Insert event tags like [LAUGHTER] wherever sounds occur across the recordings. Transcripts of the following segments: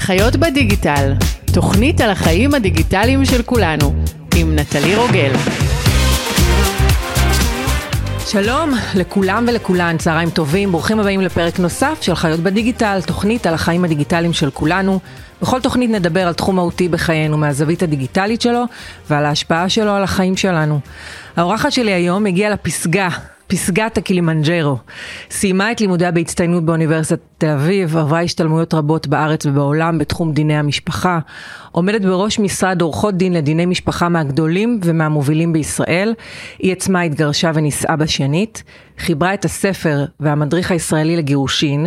חיות בדיגיטל, תוכנית על החיים הדיגיטליים של כולנו, עם נטלי רוגל. שלום לכולם ולכולן, צהריים טובים, ברוכים הבאים לפרק נוסף של חיות בדיגיטל, תוכנית על החיים הדיגיטליים של כולנו. בכל תוכנית נדבר על תחום מהותי בחיינו מהזווית הדיגיטלית שלו ועל ההשפעה שלו על החיים שלנו. האורחת שלי היום הגיעה לפסגה פסגת הקילימנג'רו. סיימה את לימודיה בהצטיינות באוניברסיטת תל אביב, עברה השתלמויות רבות בארץ ובעולם בתחום דיני המשפחה, עומדת בראש משרד עורכות דין לדיני משפחה מהגדולים ומהמובילים בישראל. היא עצמה התגרשה ונישאה בשנית, חיברה את הספר והמדריך הישראלי לגירושין.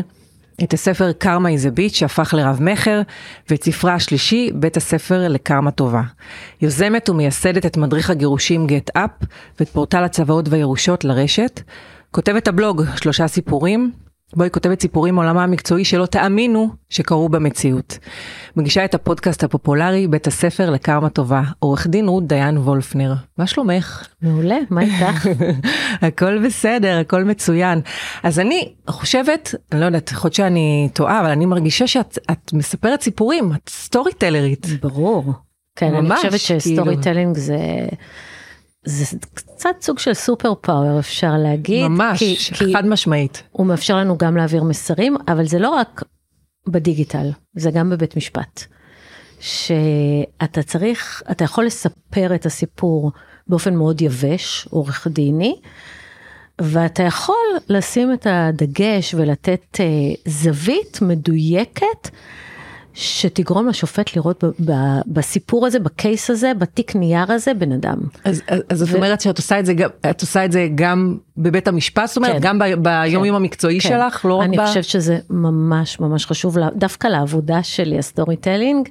את הספר קרמה איזה ביט שהפך לרב מכר, ואת ספרה השלישי, בית הספר לקרמה טובה. יוזמת ומייסדת את מדריך הגירושים גט אפ, ואת פורטל הצוואות והירושות לרשת. כותבת הבלוג שלושה סיפורים, בו היא כותבת סיפורים מעולמה המקצועי שלא תאמינו שקרו במציאות. מגישה את הפודקאסט הפופולרי בית הספר לקרמה טובה, עורך דין רות דיין וולפנר. מה שלומך? מעולה, מה איתך? [LAUGHS] הכל בסדר, הכל מצוין. אז אני חושבת, אני לא יודעת, יכול להיות שאני טועה, אבל אני מרגישה שאת מספרת סיפורים, את סטורי טלרית. ברור. כן, ממש, אני חושבת ש storytelling כאילו. זה... זה קצת סוג של superpower אפשר להגיד. ממש, כי, חד כי משמעית. הוא מאפשר לנו גם להעביר מסרים, אבל זה לא רק בדיגיטל, זה גם בבית משפט. שאתה צריך, אתה יכול לספר את הסיפור באופן מאוד יבש, עורך דיני, ואתה יכול לשים את הדגש ולתת אה, זווית מדויקת שתגרום לשופט לראות ב- ב- בסיפור הזה, ב case הזה, בתיק נייר הזה, בן אדם. אז, אז ו... את אומרת שאת עושה את זה גם, את עושה את זה גם בבית המשפט, זאת אומרת, כן, גם ב- ביום כן, המקצועי כן. שלך, לא רק ב... אני חושבת שזה ממש ממש חשוב, דווקא לעבודה שלי, ה storytelling,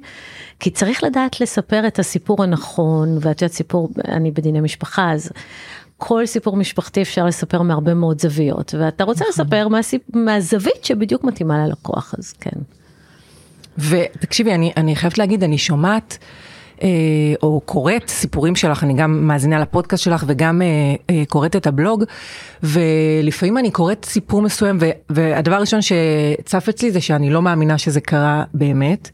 כי צריך לדעת לספר את הסיפור הנכון, ואת יודעת סיפור, אני בדיני משפחה, אז... כל סיפור משפחתי אפשר לספר מהרבה מאוד זוויות, ואתה רוצה נכון. לספר מהסיפ... מהזווית שבדיוק מתאימה ללקוח, אז כן. ותקשיבי, אני, אני חייבת להגיד, אני שומעת... אה, או קוראת סיפורים שלך, אני גם מאזינה לפודקאסט שלך וגם אה, אה, קוראת את הבלוג, ולפעמים אני קוראת סיפור מסוים, והדבר הראשון שצף אצלי זה שאני לא מאמינה שזה קרה באמת,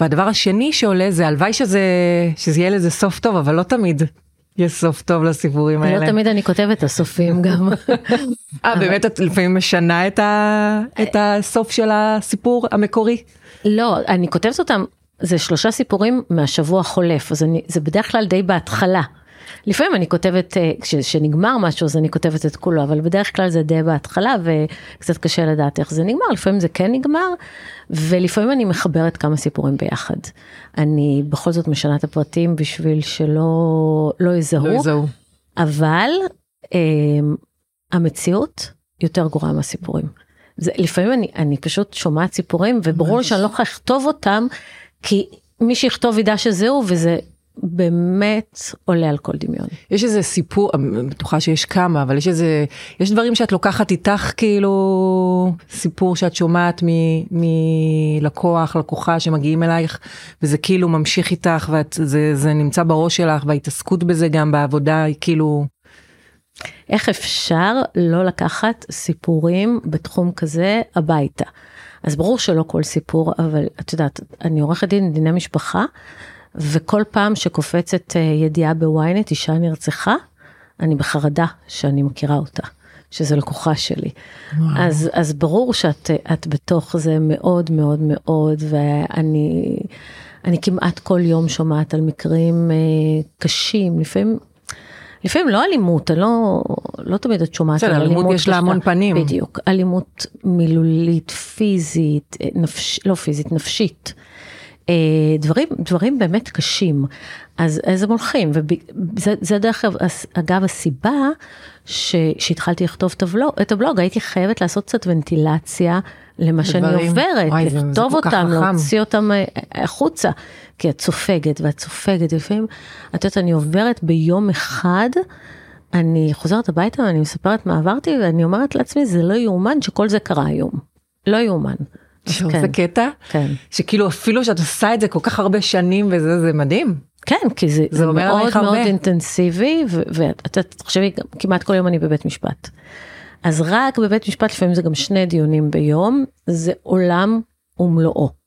והדבר השני שעולה זה הלוואי שזה, שזה יהיה לזה סוף טוב, אבל לא תמיד. יש סוף טוב לסיפורים לא האלה. לא תמיד אני כותבת את הסופים גם. אה, באמת את לפעמים משנה את הסוף של הסיפור המקורי? לא, אני כותבת אותם, זה שלושה סיפורים מהשבוע החולף, אז אני, זה בדרך כלל די בהתחלה. לפעמים אני כותבת, אה, כשנגמר משהו אז אני כותבת את כולו, אבל בדרך כלל זה די בהתחלה וקצת קשה לדעת איך זה נגמר, לפעמים זה כן נגמר, ולפעמים אני מחברת כמה סיפורים ביחד. אני בכל זאת משנה את הפרטים בשביל שלא לא יזהו, לא יזהו. אבל אה, המציאות יותר גרועה מהסיפורים. זה, לפעמים אני, אני פשוט שומעת סיפורים וברור לי שאני לא יכולה לכתוב אותם כי מי שיכתוב ידע שזהו וזה באמת עולה על כל דמיון. יש איזה סיפור, אני בטוחה שיש כמה, אבל יש איזה, יש דברים שאת לוקחת איתך כאילו סיפור שאת שומעת מלקוח, לקוחה שמגיעים אלייך, וזה כאילו ממשיך איתך, וזה נמצא בראש שלך, וההתעסקות בזה גם בעבודה היא כאילו... איך אפשר לא לקחת סיפורים בתחום כזה הביתה? אז ברור שלא כל סיפור, אבל את יודעת, אני עורכת דין דיני משפחה, וכל פעם שקופצת אה, ידיעה בוויינט, אישה נרצחה, אני בחרדה שאני מכירה אותה, שזו לקוחה שלי. אז, אז ברור שאת בתוך זה מאוד מאוד מאוד, ואני אני כמעט כל יום שומעת על מקרים אה, קשים, לפעמים לפעמים לא אלימות, אני לא, לא תמיד את שומעת על אלימות. אלימות יש לה המון פנים. בדיוק, אלימות מילולית, פיזית, אה, נפש, לא פיזית, נפשית. אה, דברים, דברים באמת קשים. אז, אז הם הולכים, וזה דרך אגב הסיבה ש, שהתחלתי לכתוב את הבלוג, את הבלוג, הייתי חייבת לעשות קצת ונטילציה למה שאני עוברת, וואי, לכתוב זה, אותם, להוציא אותם אה, החוצה, כי את סופגת ואת סופגת, לפעמים, את יודעת, אני עוברת ביום אחד, אני חוזרת הביתה ואני מספרת מה עברתי, ואני אומרת לעצמי, זה לא יאומן שכל זה קרה היום, לא יאומן. כן. זה קטע? כן. שכאילו אפילו שאת עושה את זה כל כך הרבה שנים וזה, זה מדהים. כן, כי זה, זה, זה מאוד מאוד אינטנסיבי, ואתה תחשבי, כמעט כל יום אני בבית משפט. אז רק בבית משפט לפעמים זה גם שני דיונים ביום, זה עולם ומלואו.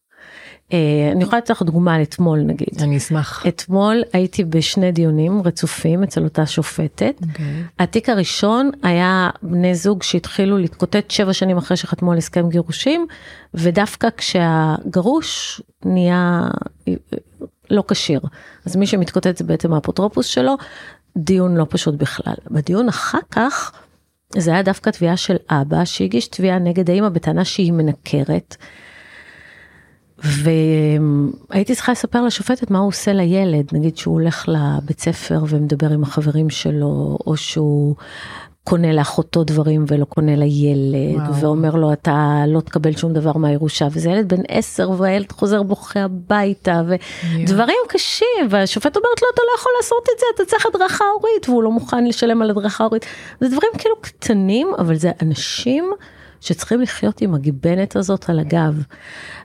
אה, אני יכולה לתת לך דוגמה על אתמול נגיד. אני אשמח. אתמול הייתי בשני דיונים רצופים אצל אותה שופטת. אוקיי. התיק הראשון היה בני זוג שהתחילו להתקוטט שבע שנים אחרי שחתמו על הסכם גירושים, ודווקא כשהגרוש נהיה אה, לא כשיר. אז מי שמתקוטט זה בעצם האפוטרופוס שלו, דיון לא פשוט בכלל. בדיון אחר כך, זה היה דווקא תביעה של אבא שהגיש תביעה נגד האמא בטענה שהיא מנקרת. והייתי צריכה לספר לשופטת מה הוא עושה לילד, נגיד שהוא הולך לבית ספר ומדבר עם החברים שלו, או שהוא קונה לאחותו דברים ולא קונה לילד, וואו. ואומר לו אתה לא תקבל שום דבר מהירושה, וזה ילד בן עשר והילד חוזר בוכה הביתה, ודברים קשים, והשופט אומרת לו אתה לא יכול לעשות את זה, אתה צריך הדרכה הורית, והוא לא מוכן לשלם על הדרכה הורית. זה דברים כאילו קטנים, אבל זה אנשים. שצריכים לחיות עם הגיבנת הזאת על הגב.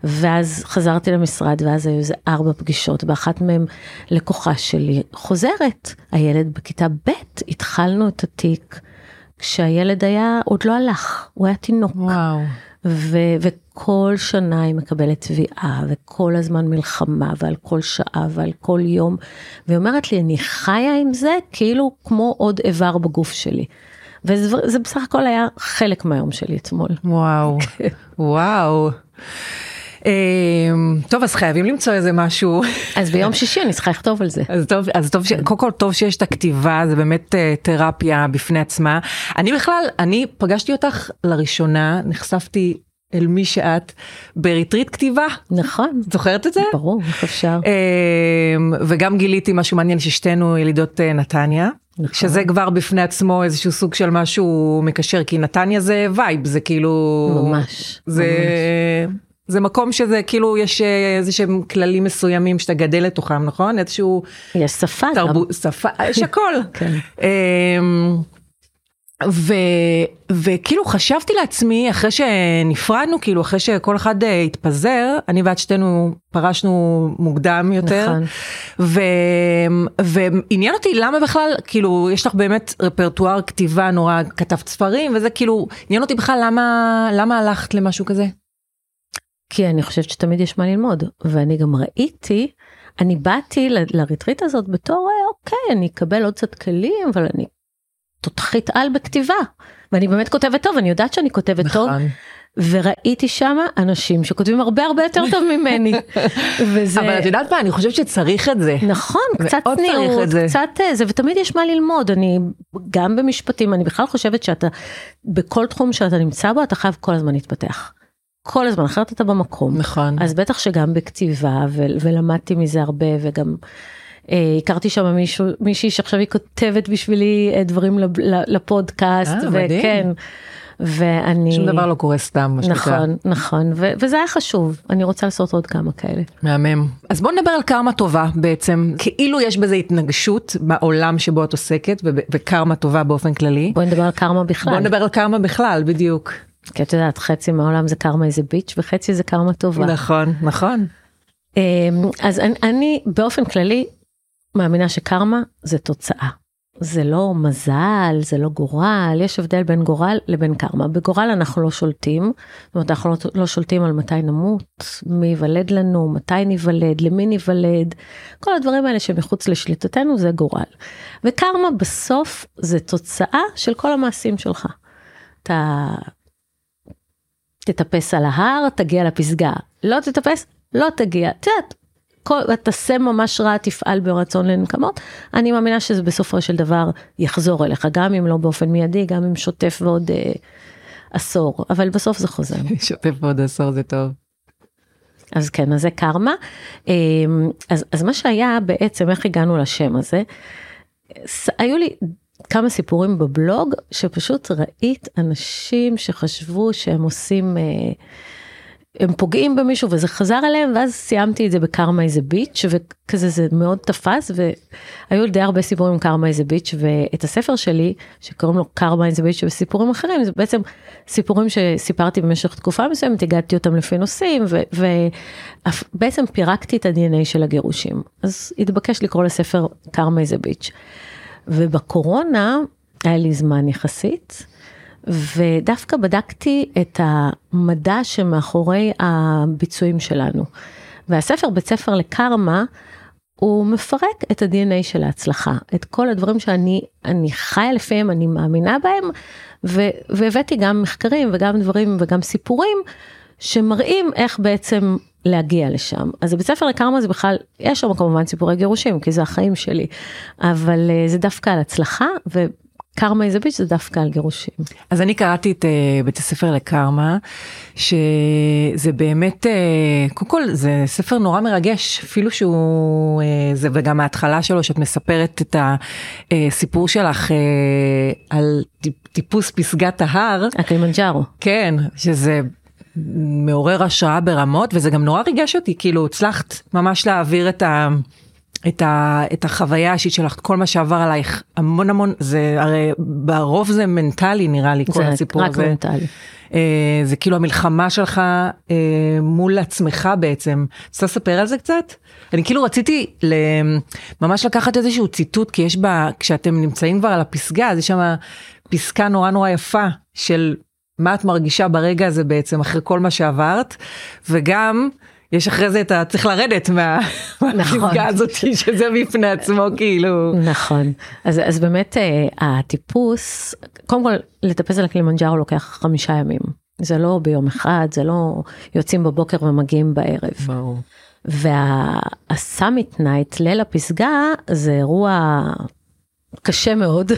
ואז חזרתי למשרד ואז היו איזה ארבע פגישות, באחת מהן לקוחה שלי חוזרת, הילד בכיתה ב', התחלנו את התיק כשהילד היה, עוד לא הלך, הוא היה תינוק. וואו. ו- וכל שנה היא מקבלת תביעה, וכל הזמן מלחמה, ועל כל שעה ועל כל יום. והיא אומרת לי, אני חיה עם זה כאילו כמו עוד איבר בגוף שלי. וזה זה בסך הכל היה חלק מהיום שלי אתמול. וואו. [LAUGHS] וואו. אמ, טוב אז חייבים למצוא איזה משהו אז ביום שישי אני צריכה לכתוב על זה. אז טוב אז טוב. קודם כל טוב שיש את הכתיבה זה באמת אה, תרפיה בפני עצמה אני בכלל אני פגשתי אותך לראשונה נחשפתי אל מי שאת בריטריט כתיבה נכון, זוכרת את זה ברור, איך אפשר. אמ, וגם גיליתי משהו מעניין ששתינו ילידות אה, נתניה. נכון. שזה כבר בפני עצמו איזשהו סוג של משהו מקשר כי נתניה זה וייב זה כאילו ממש, זה זה מקום שזה כאילו יש אה, איזה שהם כללים מסוימים שאתה גדל לתוכם נכון איזשהו יש שפה גם. תרבות שפה יש [LAUGHS] הכל. כן. אמ, ו, וכאילו חשבתי לעצמי אחרי שנפרדנו כאילו אחרי שכל אחד אה, התפזר אני ואת שתינו פרשנו מוקדם יותר נכון. ו, ועניין אותי למה בכלל כאילו יש לך באמת רפרטואר כתיבה נורא כתבת ספרים וזה כאילו עניין אותי בכלל למה למה הלכת למשהו כזה. כי אני חושבת שתמיד יש מה ללמוד, ואני גם ראיתי, אני באתי ל- לריטריט הזאת בתור, אה, אוקיי, אני אקבל עוד קצת כלים, אבל אני תותחית על בכתיבה. ואני באמת כותבת טוב, אני יודעת שאני כותבת טוב, נכון. וראיתי שם אנשים שכותבים הרבה הרבה יותר טוב ממני. [LAUGHS] וזה... אבל את יודעת מה אני חושבת שצריך את זה. נכון, קצת צניעות. קצת אה, זה, ותמיד יש מה ללמוד, אני גם במשפטים, אני בכלל חושבת שאתה, בכל תחום שאתה נמצא בו, אתה חייב כל הזמן להתפתח. כל הזמן, אחרת אתה במקום. נכון. אז בטח שגם בכתיבה, ו- ולמדתי מזה הרבה, וגם אה, הכרתי שם מישהו, מישהי שעכשיו היא כותבת בשבילי אה, דברים לב- לפודקאסט, אה. וכן, ואני... שום דבר לא קורה סתם. מה שנקרא. נכון, נכון, ו- וזה היה חשוב, אני רוצה לעשות עוד כמה כאלה. מהמם. אז בוא נדבר על קרמה טובה בעצם, כאילו יש בזה התנגשות בעולם שבו את עוסקת וב- וקרמה טובה באופן כללי. בואי נדבר על קרמה בכלל. בוא נדבר על קרמה בכלל, בדיוק. כי את יודעת, חצי מהעולם זה karma is a bitch וחצי זה קרמה טובה. נכון, נכון. אמ, אז אני, אני באופן כללי מאמינה שקרמה זה תוצאה. זה לא מזל, זה לא גורל, יש הבדל בין גורל לבין קרמה. בגורל אנחנו לא שולטים, זאת אומרת אנחנו לא, לא שולטים על מתי נמות, מי ייוולד לנו, מתי ניוולד, למי ניוולד, כל הדברים האלה שמחוץ לשליטתנו זה גורל. וקרמה בסוף זה תוצאה של כל המעשים שלך. אתה תטפס על ההר, תגיע לפסגה. לא תטפס, לא תגיע. את יודעת, תעשה ממש רע, תפעל ברצון לנקמות. אני מאמינה שזה בסופו של דבר יחזור אליך, גם אם לא באופן מיידי, גם אם שוטף ועוד אה, עשור, אבל בסוף זה חוזר. [LAUGHS] שוטף עוד עשור זה טוב. אז כן, אז זה קרמה. אה, אז, אז מה שהיה בעצם, איך הגענו לשם הזה, היו לי כמה סיפורים בבלוג, שפשוט ראית אנשים שחשבו שהם עושים, אה, הם פוגעים במישהו וזה חזר אליהם, ואז סיימתי את זה בקרמה איזה ביץ', וכזה זה מאוד תפס, והיו די הרבה סיפורים עם קרמה איזה ביץ', ואת הספר שלי, שקוראים לו קרמה איזה ביץ' וסיפורים אחרים, זה בעצם סיפורים שסיפרתי במשך תקופה מסוימת, הגעתי אותם לפי נושאים, ובעצם פירקתי את ה-DNA של הגירושים. אז התבקש לקרוא לספר קרמה איזה ביץ'. ובקורונה היה לי זמן יחסית, ודווקא בדקתי את המדע שמאחורי הביצועים שלנו. והספר בית ספר לקרמה, הוא מפרק את ה-DNA של ההצלחה, את כל הדברים שאני אני חיה לפיהם, אני מאמינה בהם, ו, והבאתי גם מחקרים וגם דברים וגם סיפורים שמראים איך בעצם להגיע לשם. אז בבית ספר לקרמה זה בכלל, יש שם כמובן סיפורי גירושים, כי זה החיים שלי, אבל uh, זה דווקא על הצלחה, וקרמה איזה ביץ' זה דווקא על גירושים. אז אני קראתי את uh, בית הספר לקרמה, שזה באמת, uh, קודם כל זה ספר נורא מרגש, אפילו שהוא, uh, זה וגם ההתחלה שלו, שאת מספרת את הסיפור שלך uh, על טיפוס פסגת ההר. הקלימנג'ארו. כן, שזה מעורר השראה ברמות וזה גם נורא ריגש אותי כאילו הצלחת ממש להעביר את ה... את, ה, את החוויה האישית שלך, כל מה שעבר עלייך, המון המון, זה הרי ברוב זה מנטלי נראה לי, כל הסיפור הזה. זה רק מנטלי. אה, זה כאילו המלחמה שלך אה, מול עצמך בעצם. רוצה לספר על זה קצת? אני כאילו רציתי ממש לקחת איזשהו ציטוט, כי יש בה, כשאתם נמצאים כבר על הפסגה, אז יש שם פסקה נורא נורא יפה של מה את מרגישה ברגע הזה בעצם אחרי כל מה שעברת, וגם יש אחרי זה את ה... צריך לרדת מה... נכון. מהפסגה הזאת שזה בפני עצמו כאילו. נכון. אז, אז באמת אה, הטיפוס, קודם כל לטפס על הקלימנג'ארו לוקח חמישה ימים. זה לא ביום אחד, זה לא יוצאים בבוקר ומגיעים בערב. ברור. וה summit night, ליל הפסגה, זה אירוע קשה מאוד,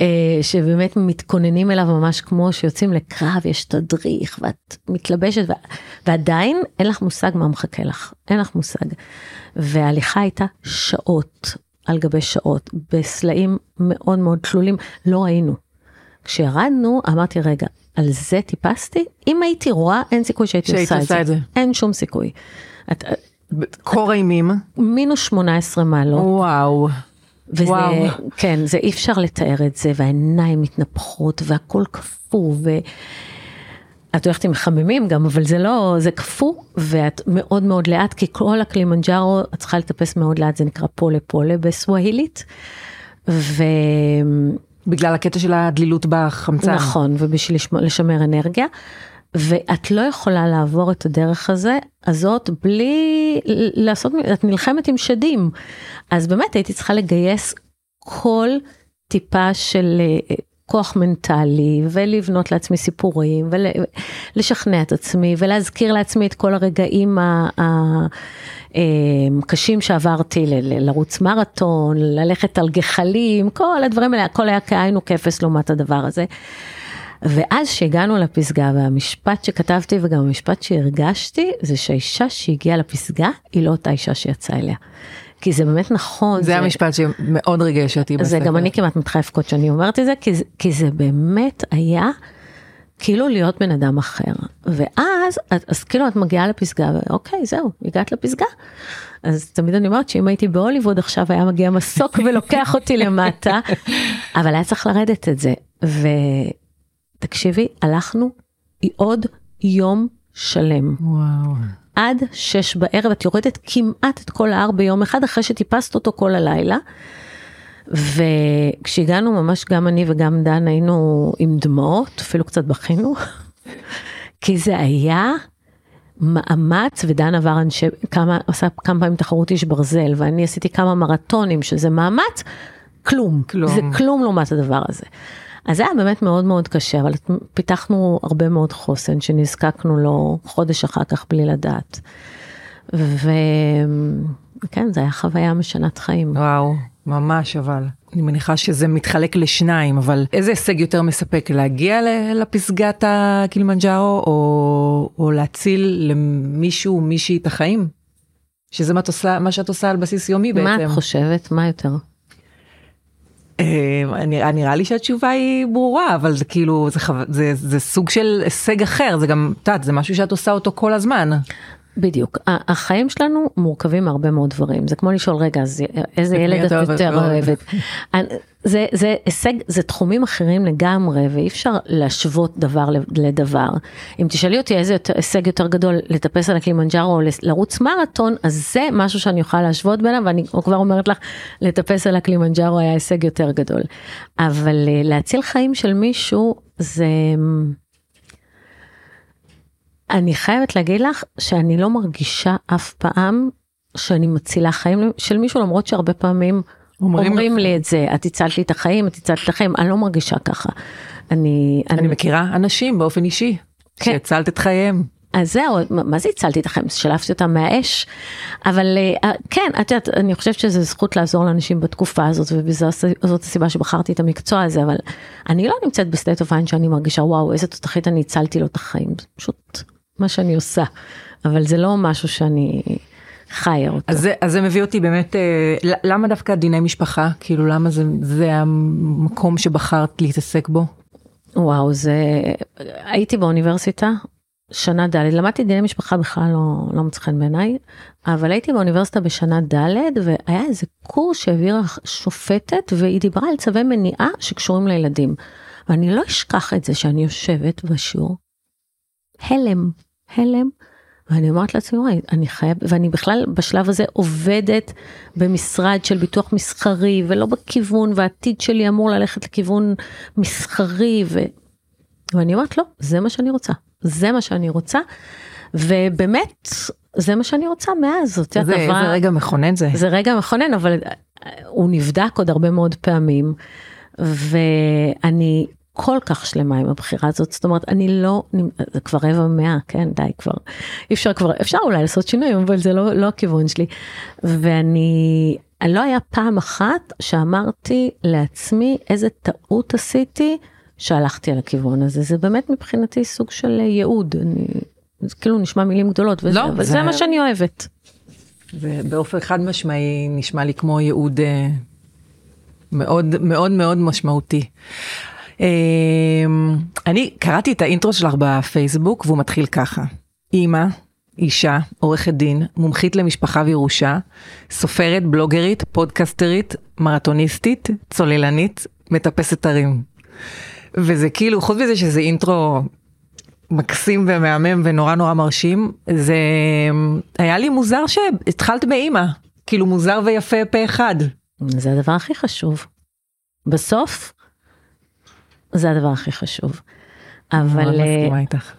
אה, שבאמת מתכוננים אליו ממש כמו שיוצאים לקרב, יש תדריך ואת מתלבשת ועדיין אין לך מושג מה מחכה לך, אין לך מושג. וההליכה הייתה שעות על גבי שעות, בסלעים מאוד מאוד תלולים, לא ראינו. כשירדנו אמרתי רגע, על זה טיפסתי? אם הייתי רואה אין סיכוי שהייתי עושה את זה. את זה. אין שום סיכוי. את, קור אימים? מינוס 18 מעלות. וואו. וזה, וואו. כן, זה אי אפשר לתאר את זה, והעיניים מתנפחות והכל קפוא, ו... את הולכת עם מחממים גם, אבל זה לא, זה קפוא, ואת מאוד מאוד לאט, כי כל הקלימנג'ארו, את צריכה לטפס מאוד לאט, זה נקרא פולה פולה בסווהילית. ו... בגלל הקטע של הדלילות בחמצן. נכון, ובשביל לשמר אנרגיה. ואת לא יכולה לעבור את הדרך הזה, הזאת בלי לעשות, את נלחמת עם שדים. אז באמת הייתי צריכה לגייס כל טיפה של אה, כוח מנטלי ולבנות לעצמי סיפורים ולשכנע את עצמי ולהזכיר לעצמי את כל הרגעים הקשים אה, שעברתי לרוץ מרתון, ללכת על גחלים, כל הדברים האלה, הכל היה כאין וכפס לעומת הדבר הזה. ואז שהגענו לפסגה והמשפט שכתבתי וגם המשפט שהרגשתי זה שהאישה שהגיעה לפסגה היא לא אותה אישה שיצאה אליה. כי זה באמת נכון. זה, זה המשפט שמאוד ריגש אותי בספר. זה גם אני כמעט מתחילה לבכות שאני אומרת את זה, כי, כי זה באמת היה כאילו להיות בן אדם אחר. ואז, אז, אז כאילו את מגיעה לפסגה, ואוקיי, זהו, הגעת לפסגה. אז תמיד אני אומרת שאם הייתי בהוליווד עכשיו היה מגיע מסוק ולוקח אותי למטה, [LAUGHS] אבל היה צריך לרדת את זה. ו... תקשיבי, הלכנו עוד יום שלם. וואו. עד שש בערב את יורדת כמעט את כל ההר ביום אחד אחרי שטיפסת אותו כל הלילה. וכשהגענו ממש גם אני וגם דן היינו עם דמעות, אפילו קצת בכינו, [LAUGHS] כי זה היה מאמץ ודן עבר אנשי, כמה, עשה כמה פעמים תחרות איש ברזל ואני עשיתי כמה מרתונים שזה מאמץ, כלום, כלום. זה כלום לעומת הדבר הזה. אז זה היה באמת מאוד מאוד קשה, אבל פיתחנו הרבה מאוד חוסן שנזקקנו לו חודש אחר כך בלי לדעת. וכן, זה היה חוויה משנת חיים. וואו, ממש אבל. אני מניחה שזה מתחלק לשניים, אבל איזה הישג יותר מספק, להגיע לפסגת הקילימנג'ארו או, או להציל למישהו, מישהי את החיים? שזה מה, עושה, מה שאת עושה על בסיס יומי בעצם. מה את חושבת? מה יותר? אה, נראה, נראה לי שהתשובה היא ברורה אבל זה כאילו זה, זה, זה סוג של הישג אחר זה גם את יודעת זה משהו שאת עושה אותו כל הזמן. בדיוק החיים שלנו מורכבים מהרבה מאוד דברים זה כמו לשאול רגע אז איזה ילד את יותר אוהבת. [LAUGHS] זה זה הישג זה תחומים אחרים לגמרי ואי אפשר להשוות דבר לדבר. אם תשאלי אותי איזה הישג יותר גדול לטפס על הקלימנג'ארו או לרוץ מרתון אז זה משהו שאני יכולה להשוות ביניהם ואני כבר אומרת לך לטפס על הקלימנג'ארו היה הישג יותר גדול. אבל אה, להציל חיים של מישהו זה. אני חייבת להגיד לך שאני לא מרגישה אף פעם שאני מצילה חיים של מישהו למרות שהרבה פעמים אומרים אומרים. לי את זה את הצלת לי את החיים את הצלת את החיים אני לא מרגישה ככה. אני אני מכירה אנשים באופן אישי, כן. שהצלת את חייהם. אז זהו, מה זה הצלתי את החיים? שלפתי אותם מהאש. אבל אה, כן, את יודעת, אני חושבת שזו זכות לעזור לאנשים בתקופה הזאת, וזאת הסיבה שבחרתי את המקצוע הזה, אבל אני לא נמצאת ב state of mind שאני מרגישה, וואו, איזה תותחית אני הצלתי לו את החיים. פשוט מה שאני עושה. אבל זה לא משהו שאני חיה אותו. אז זה, אז זה מביא אותי באמת, אה, למה דווקא דיני משפחה? כאילו למה זה, זה המקום שבחרת להתעסק בו? וואו, זה... הייתי באוניברסיטה, שנה ד', למדתי דיני משפחה בכלל לא, לא מוצא חן בעיניי, אבל הייתי באוניברסיטה בשנה ד', והיה איזה קורס שהעבירה שופטת, והיא דיברה על צווי מניעה שקשורים לילדים. ואני לא אשכח את זה שאני יושבת בשיעור, הלם, הלם. ואני אומרת לעצמי, וואי, אני חייב, ואני בכלל בשלב הזה עובדת במשרד של ביטוח מסחרי, ולא בכיוון, והעתיד שלי אמור ללכת לכיוון מסחרי, ו... ואני אומרת, לא, זה מה שאני רוצה, זה מה שאני רוצה, ובאמת, זה מה שאני רוצה מאז, זאת זה, יודעת, זה עברה- רגע מכונן זה. זה רגע מכונן, אבל הוא נבדק עוד הרבה מאוד פעמים, ואני כל כך שלמה עם הבחירה הזאת, זאת אומרת, אני לא, זה כבר רבע מאה, כן, די כבר, אי אפשר כבר, אפשר אולי לעשות שינויים, אבל זה לא, לא הכיוון שלי. ואני, לא היה פעם אחת שאמרתי לעצמי איזה טעות עשיתי שהלכתי על הכיוון הזה, זה באמת מבחינתי סוג של ייעוד, אני, זה כאילו נשמע מילים גדולות, וזה, לא, אבל זה- זה מה שאני אוהבת. זה באופן חד משמעי נשמע לי כמו ייעוד אה, מאוד מאוד מאוד משמעותי. אה, אני קראתי את האינטרו שלך בפייסבוק והוא מתחיל ככה. אימא, אישה, עורכת דין, מומחית למשפחה וירושה, סופרת, בלוגרית, פודקסטרית, מרתוניסטית, צוללנית, מטפסת הרים. וזה כאילו, חוץ מזה שזה אינטרו מקסים ומהמם ונורא נורא מרשים, זה היה לי מוזר שהתחלת באימא, כאילו מוזר ויפה פה אחד. זה הדבר הכי חשוב. בסוף, זה הדבר הכי חשוב. אבל, אה.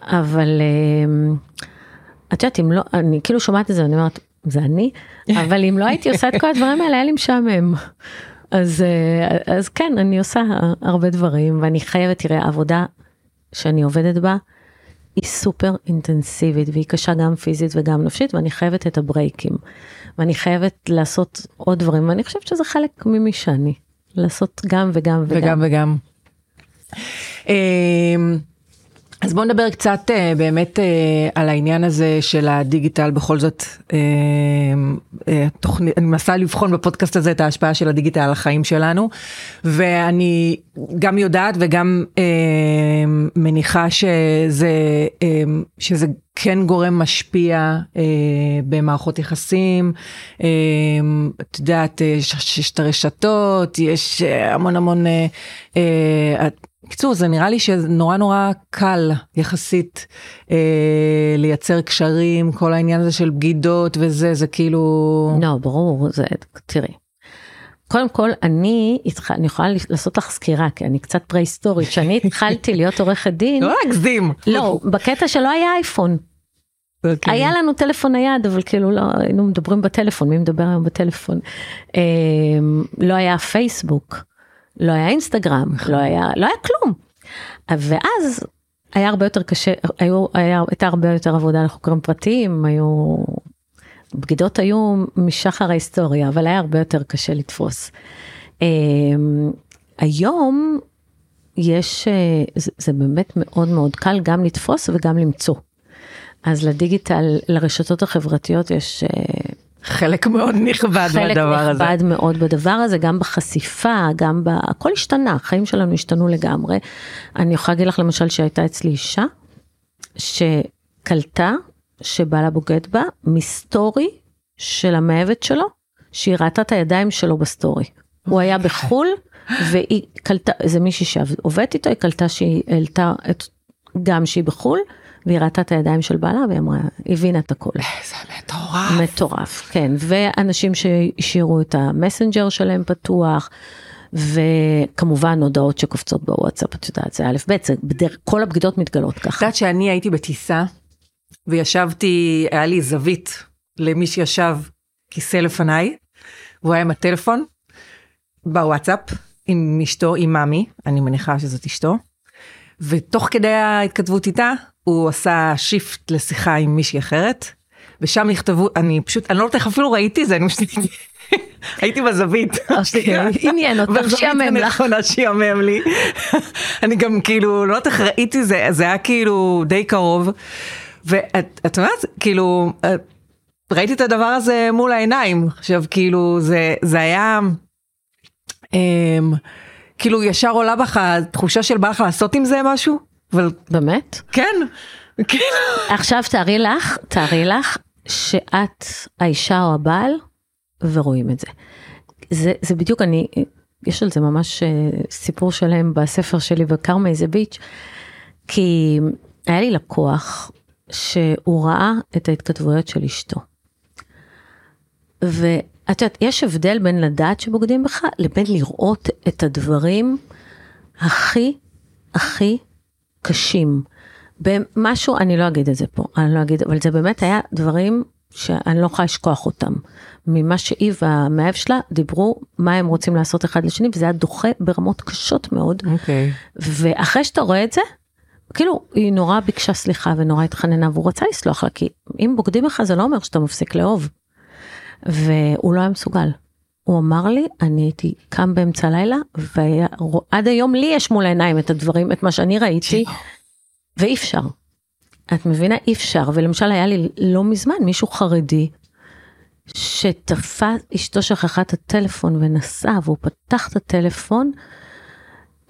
אבל, אה, את יודעת, אם לא, אני כאילו שומעת את זה, אני אומרת, זה אני, [LAUGHS] אבל אם לא הייתי עושה את כל הדברים האלה, היה לי משעמם. אז, אה, אז כן, אני עושה הרבה דברים, ואני חייבת, תראה, העבודה שאני עובדת בה, היא סופר אינטנסיבית והיא קשה גם פיזית וגם נפשית ואני חייבת את הברייקים. ואני חייבת לעשות עוד דברים ואני חושבת שזה חלק ממי שאני. לעשות גם וגם וגם. וגם וגם. אמ, אז בואו נדבר קצת אה, באמת אה, על העניין הזה של הדיגיטל. בכל זאת אמ, אה, תוכנית אני מנסה לבחון בפודקאסט הזה את ההשפעה של הדיגיטל על החיים שלנו ואני גם יודעת וגם אמ, מניחה שזה שזה כן גורם משפיע במערכות יחסים. את יודעת יש את הרשתות יש המון המון בקיצור זה נראה לי שנורא נורא קל יחסית אה, לייצר קשרים כל העניין הזה של בגידות וזה זה כאילו לא, ברור, זה, תראי. קודם כל, אני, התח... אני יכולה לעשות לך סקירה, כי אני קצת פרה-היסטורית, כשאני [LAUGHS] התחלתי להיות עורכת דין, לא להגזים. לא, בקטע שלא היה אייפון. אוקיי. היה לנו טלפון נייד, אבל כאילו לא, היינו מדברים בטלפון, מי מדבר היום בטלפון? אה, לא היה פייסבוק, לא היה אינסטגרם, לא היה, לא היה כלום. ואז היה הרבה יותר קשה, היו, היה, הייתה הרבה יותר עבודה לחוקרים פרטיים, היו, בגידות היו משחר ההיסטוריה, אבל היה הרבה יותר קשה לתפוס. אה, היום יש, אה, זה, זה באמת מאוד מאוד קל גם לתפוס וגם למצוא. אז לדיגיטל, לרשתות החברתיות יש אה, חלק מאוד נכבד חלק מהדבר הזה. נכבד מאוד בדבר הזה, גם בחשיפה, גם ב... הכל השתנה, החיים שלנו השתנו לגמרי. אני יכולה להגיד לך למשל שהייתה אצלי אישה, שקלטה שבעלה בוגד בה מסטורי של המאהבת שלו, שהיא ראתה את הידיים שלו בסטורי. הוא היה בחו"ל, והיא קלטה, זה מישהי שעובדת איתו, היא קלטה שהיא העלתה את, גם שהיא בחו"ל, והיא ראתה את הידיים של בעלה, והיא אמרה, הבינה את הכל. זה מטורף. מטורף, כן, ואנשים שהשאירו את המסנג'ר שלהם פתוח, וכמובן הודעות שקופצות בוואטסאפ, את יודעת, זה א' ב', זה בדרך, כל הבגידות מתגלות את ככה. יודעת שאני הייתי בטיסה וישבתי, היה לי זווית למי שישב כיסא לפניי, והוא היה עם הטלפון בוואטסאפ עם אשתו, עם מאמי, אני מניחה שזאת אשתו, ותוך כדי ההתכתבות איתה, הוא עשה שיפט לשיחה עם מישהי אחרת, ושם נכתבו, אני פשוט, אני לא יודעת איך אפילו ראיתי זה, אני פשוט [LAUGHS] הייתי בזווית. אוקיי, עניין אותך, שיאמם לך. נכונה שיאמם לי. [LAUGHS] אני גם כאילו, לא יודעת איך ראיתי זה, זה היה כאילו די קרוב. ואת את יודעת, כאילו, ראיתי את הדבר הזה מול העיניים. עכשיו, כאילו, זה, זה היה, אמ, כאילו, ישר עולה בך התחושה של בא לך לעשות עם זה משהו. אבל באמת? כן, כאילו. עכשיו תארי לך, תארי לך שאת האישה או הבעל ורואים את זה. זה, זה בדיוק אני, יש על זה ממש אה, סיפור שלם בספר שלי בקרמה איזה ביץ', כי היה לי לקוח שהוא ראה את ההתכתבויות של אשתו. ואת יודעת, יש הבדל בין לדעת שבוגדים בך לבין לראות את הדברים הכי הכי קשים. במשהו, אני לא אגיד את זה פה, אני לא אגיד, אבל זה באמת היה דברים שאני לא יכולה לשכוח אותם. ממה שהיא והמאהב שלה דיברו מה הם רוצים לעשות אחד לשני וזה היה דוחה ברמות קשות מאוד. אוקיי. ואחרי שאתה רואה את זה, כאילו היא נורא ביקשה סליחה ונורא התחננה והוא רצה לסלוח לה כי אם בוגדים לך זה לא אומר שאתה מפסיק לאהוב. והוא לא היה מסוגל. הוא אמר לי אני הייתי קם באמצע הלילה ועד היום לי יש מול העיניים את הדברים את מה שאני ראיתי ואי אפשר. את מבינה? אי אפשר. ולמשל היה לי לא מזמן מישהו חרדי שתפס אשתו שכחה את הטלפון ונסע והוא פתח את הטלפון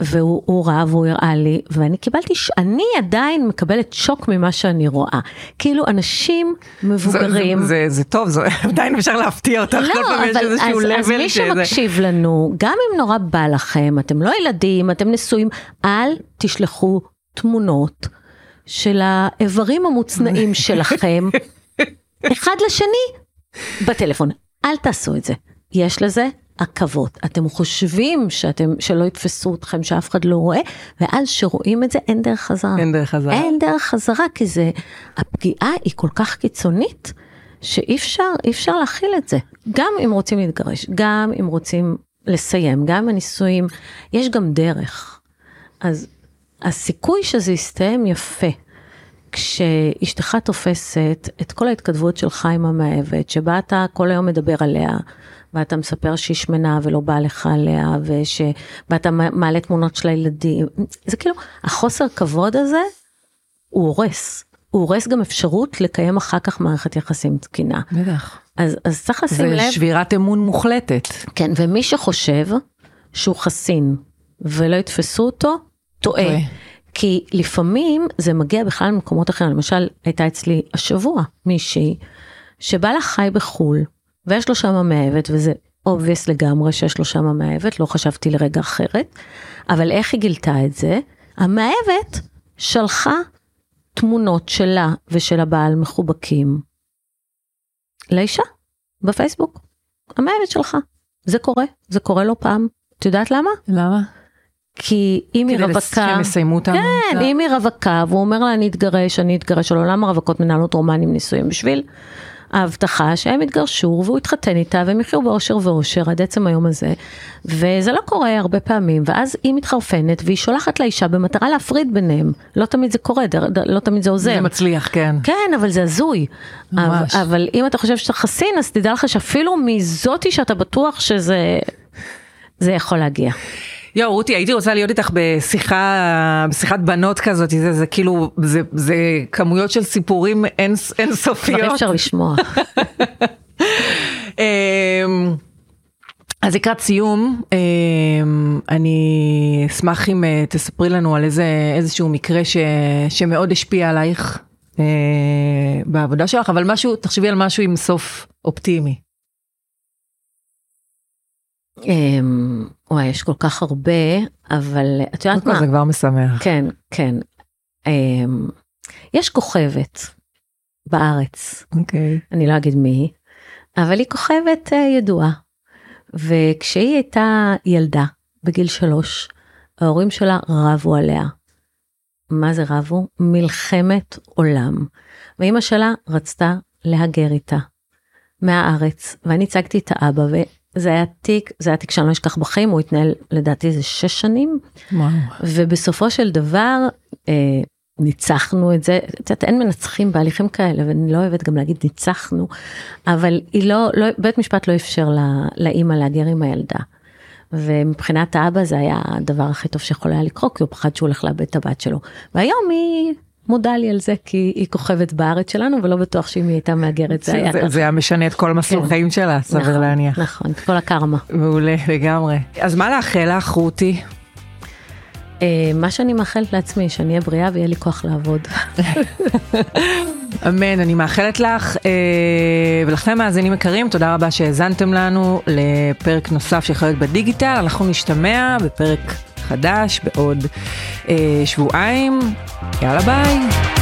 והוא ראה והוא הראה לי ואני קיבלתי ש... אני עדיין מקבלת שוק ממה שאני רואה. כאילו אנשים מבוגרים זה, זה, זה, זה טוב זה [LAUGHS] עדיין אפשר להפתיע אותך לא, כל פעם יש איזשהו אז, אז מי שזה- שמקשיב לנו גם אם נורא בא לכם אתם לא ילדים אתם נשואים אל תשלחו תמונות של האיברים המוצנעים [LAUGHS] שלכם אחד לשני בטלפון. אל תעשו את זה. יש לזה עכבות. אתם חושבים שאתם שלא יתפסו אתכם שאף אחד לא רואה ואז שרואים את זה אין דרך חזרה. אין דרך חזרה. אין דרך חזרה כי זה הפגיעה היא כל כך קיצונית שאי אפשר אי אפשר להכיל את זה. גם אם רוצים להתגרש גם אם רוצים לסיים גם הנישואים יש גם דרך. אז הסיכוי שזה יסתיים יפה כשאשתך תופסת את כל ההתכתבות שלך עם המאהבת שבה אתה כל היום מדבר עליה ואתה מספר שהיא שמנה ולא בא לך עליה וש... ואתה מעלה תמונות של הילדים זה כאילו החוסר כבוד הזה הוא הורס. הוא הורס גם אפשרות לקיים אחר כך מערכת יחסים תקינה. בטח. אז, אז צריך לשים זה לב, שבירת אמון מוחלטת. כן, ומי שחושב שהוא חסין ולא יתפסו אותו, טועה. טועה. כי לפעמים זה מגיע בכלל ממקומות אחרים, למשל הייתה אצלי השבוע מישהי שבא לה חי בחו"ל ויש לו שם מאהבת וזה obvious לגמרי שיש לו שם מאהבת, לא חשבתי לרגע אחרת, אבל איך היא גילתה את זה? המאהבת שלחה תמונות שלה ושל הבעל מחובקים לאישה בפייסבוק. המאהבת שלך. זה קורה, זה קורה לא פעם. את יודעת למה? למה? כי אם היא כדי רווקה, שהם יסיימו אותם. כן, אם היא רווקה והוא אומר לה אני אתגרש, אני אתגרש, על עולם הרווקות מנהלות רומנים נישואים בשביל ההבטחה שהם יתגרשו והוא יתחתן איתה והם יחיו באושר ואושר עד עצם היום הזה. וזה לא קורה הרבה פעמים, ואז היא מתחרפנת והיא שולחת לאישה במטרה להפריד ביניהם. לא תמיד זה קורה, דר- דר- לא תמיד זה עוזר. זה מצליח, כן. כן, אבל זה הזוי. ממש. אבל, אבל אם אתה חושב שאתה חסין, אז תדע לך שאפילו מזאתי שאתה בטוח שזה זה יכול להגיע. יואו, רותי, הייתי רוצה להיות איתך בשיחה, בשיחת בנות כזאת, זה, זה כאילו, זה, זה כמויות של סיפורים אין, אין כבר. אפשר לשמוע. [LAUGHS] אמ, אז לקראת סיום, אמ, אני אשמח אם אה, תספרי לנו על איזה, איזשהו מקרה ש, שמאוד השפיע עלייך אה, בעבודה שלך, אבל משהו, תחשבי על משהו עם סוף אופטימי. וואי, יש כל כך הרבה, אבל את יודעת מה? זה כבר משמח. כן, כן. אמ, יש כוכבת בארץ, אוקיי. אני לא אגיד מי, אבל היא כוכבת אה, ידועה. וכשהיא הייתה ילדה, בגיל שלוש, ההורים שלה רבו עליה. מה זה רבו? מלחמת עולם. ואימא שלה רצתה להגר איתה מהארץ, ואני הצגתי את האבא, וזה היה תיק, זה היה תיק שאני לא אשכח בחיים, הוא התנהל לדעתי איזה שש שנים, וואו. ובסופו של דבר, אה, ניצחנו את זה, את יודעת, אין מנצחים בהליכים כאלה, ואני לא אוהבת גם להגיד ניצחנו, אבל היא לא, לא בית משפט לא אפשר לה, לאימא להגר עם הילדה. ומבחינת האבא זה היה הדבר הכי טוב שיכול היה לקרות, כי הוא פחד שהוא הולך לאבד את הבת שלו. והיום היא מודה לי על זה, כי היא כוכבת בארץ שלנו, ולא בטוח שאם היא הייתה מהגרת זה היה ככה. זה היה משנה את כל מסלול כן. חיים שלה, סביר נכון, להניח. נכון, את כל הקרמה. מעולה, לגמרי. אז מה לאחל לך, רותי? אה, מה שאני מאחלת לעצמי, שאני אהיה בריאה ויהיה לי כוח לעבוד. [LAUGHS] אמן, אני מאחלת לך, אה, ולכם מאזינים יקרים, תודה רבה שהאזנתם לנו לפרק נוסף של חיות בדיגיטל, אנחנו נשתמע בפרק חדש בעוד אה, שבועיים, יאללה ביי.